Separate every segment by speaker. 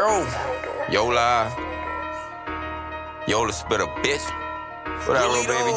Speaker 1: Arrow. Yola. Yola spit a bitch. What up, little baby?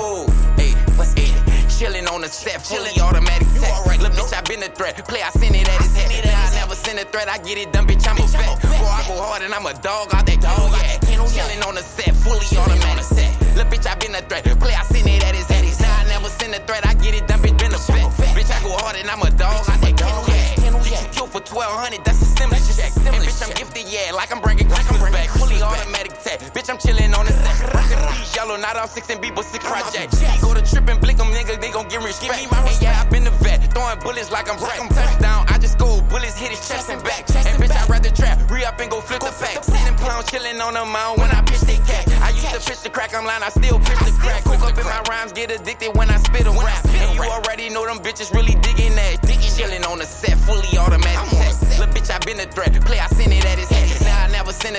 Speaker 1: Hey, what's it? Chillin' on the set, fully automatic tech. Little bitch, I been a threat. Play, I send it at his head. Now I never send a threat, I get it done, bitch, I'm a vet. Boy, I go hard and I'm a dog out that kennel, yeah. Chillin' on the set, fully automatic tech. Little bitch, I been a threat. Play, I send it at his head. Now I never send a threat, I get it done, bitch, been a vet. Bitch, I go hard and I'm a dog out that kennel, yeah. Get you killed for 1200, that's a stimulus check. And bitch, I'm yeah, like I'm bringing Christmas back. Fully automatic tech. Bitch, I'm chillin' on the set. Rockin' these yellow, not all six and B, but six project. Go to trip and blink them, nigga, they gon' give respect. And yeah, I been the vet, throwing bullets like I'm Brett. Touchdown, I just go bullets, hit his chest and back. And bitch, I'd rather trap, re up and go flip the facts. Sitting clowns chillin' on the mound when I pitch they cat. I used to pitch the crack, I'm lying, I still pitch the crack. Cook up in my rhymes, get addicted when I spit a rap. And you already know them bitches really digging that. Chillin' on the set, fully automatic tech. Little bitch, I been a threat. Play, I send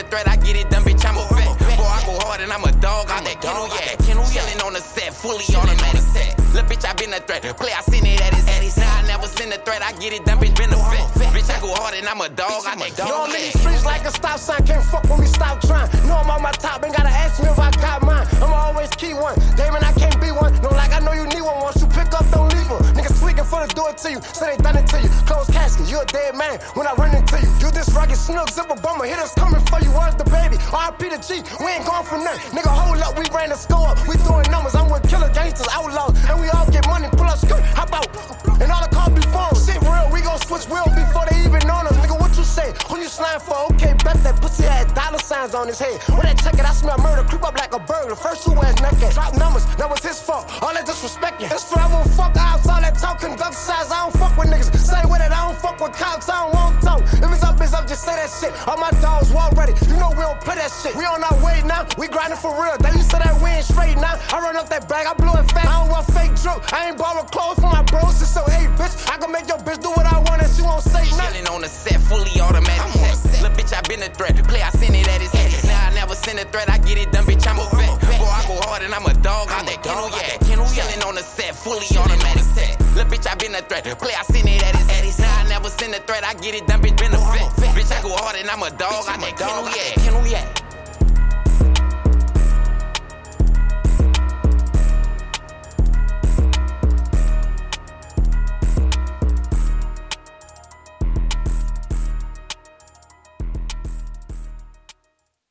Speaker 1: a threat, I get it done, bitch, I'm a vet. Boy, I go hard and I'm a dog out that kennel, yeah. Chillin' on the set, fully automatic tech. Little bitch, I been a threat. Play, I send it at his head. Now I never send a threat, I get it done, bitch, been a vet. Bitch, I go hard and I'm a dog out that kennel,
Speaker 2: Know I'm in
Speaker 1: yeah.
Speaker 2: these streets like a stop sign, can't fuck with me, stop trying. A dead man when I run into you. You this rugged snook, zipper bummer, hitters coming for you. Where's the baby? RP the G, we ain't going for nothing. Nigga, hold up, we ran the score. We throwing numbers, I'm with killer gangsters, outlaws, and we all get money, pull up skirt, hop out. And all the cars be phone. Shit real, we gon' switch real before they even on us. Nigga, what you say? Who you slime for? Okay, bet that pussy had dollar signs on his head. When that check it, I smell murder, creep up like a burglar. First two ass naked, drop numbers, that was his fault. All that disrespect, fuck with cops, I don't want talk. If it's up, it's up, just say that shit. All my dogs walk ready. You know we don't play that shit. We on our way now, we grinding for real. They used to that win straight now. I run up that bag, I blew it fast. I don't want fake drip. I ain't borrow clothes for my bros. It's so hey, bitch. I can make your bitch do what I want and she won't say nothing.
Speaker 1: Chillin' on the set, fully automatic tech. Little bitch, I been a threat. Play, I send it at his head. Now I never send a threat, I get it done, bitch, I'm a vet. Boy, I go hard and I'm a dog out that kennel, yeah. Chillin' on the set, fully automatic tech. Little bitch, I been a threat. Play, I send it at his head. I get it done, bitch, benefit. Bitch, I go hard and I'm a dog. Bitch, I'm I think Ken Uliak.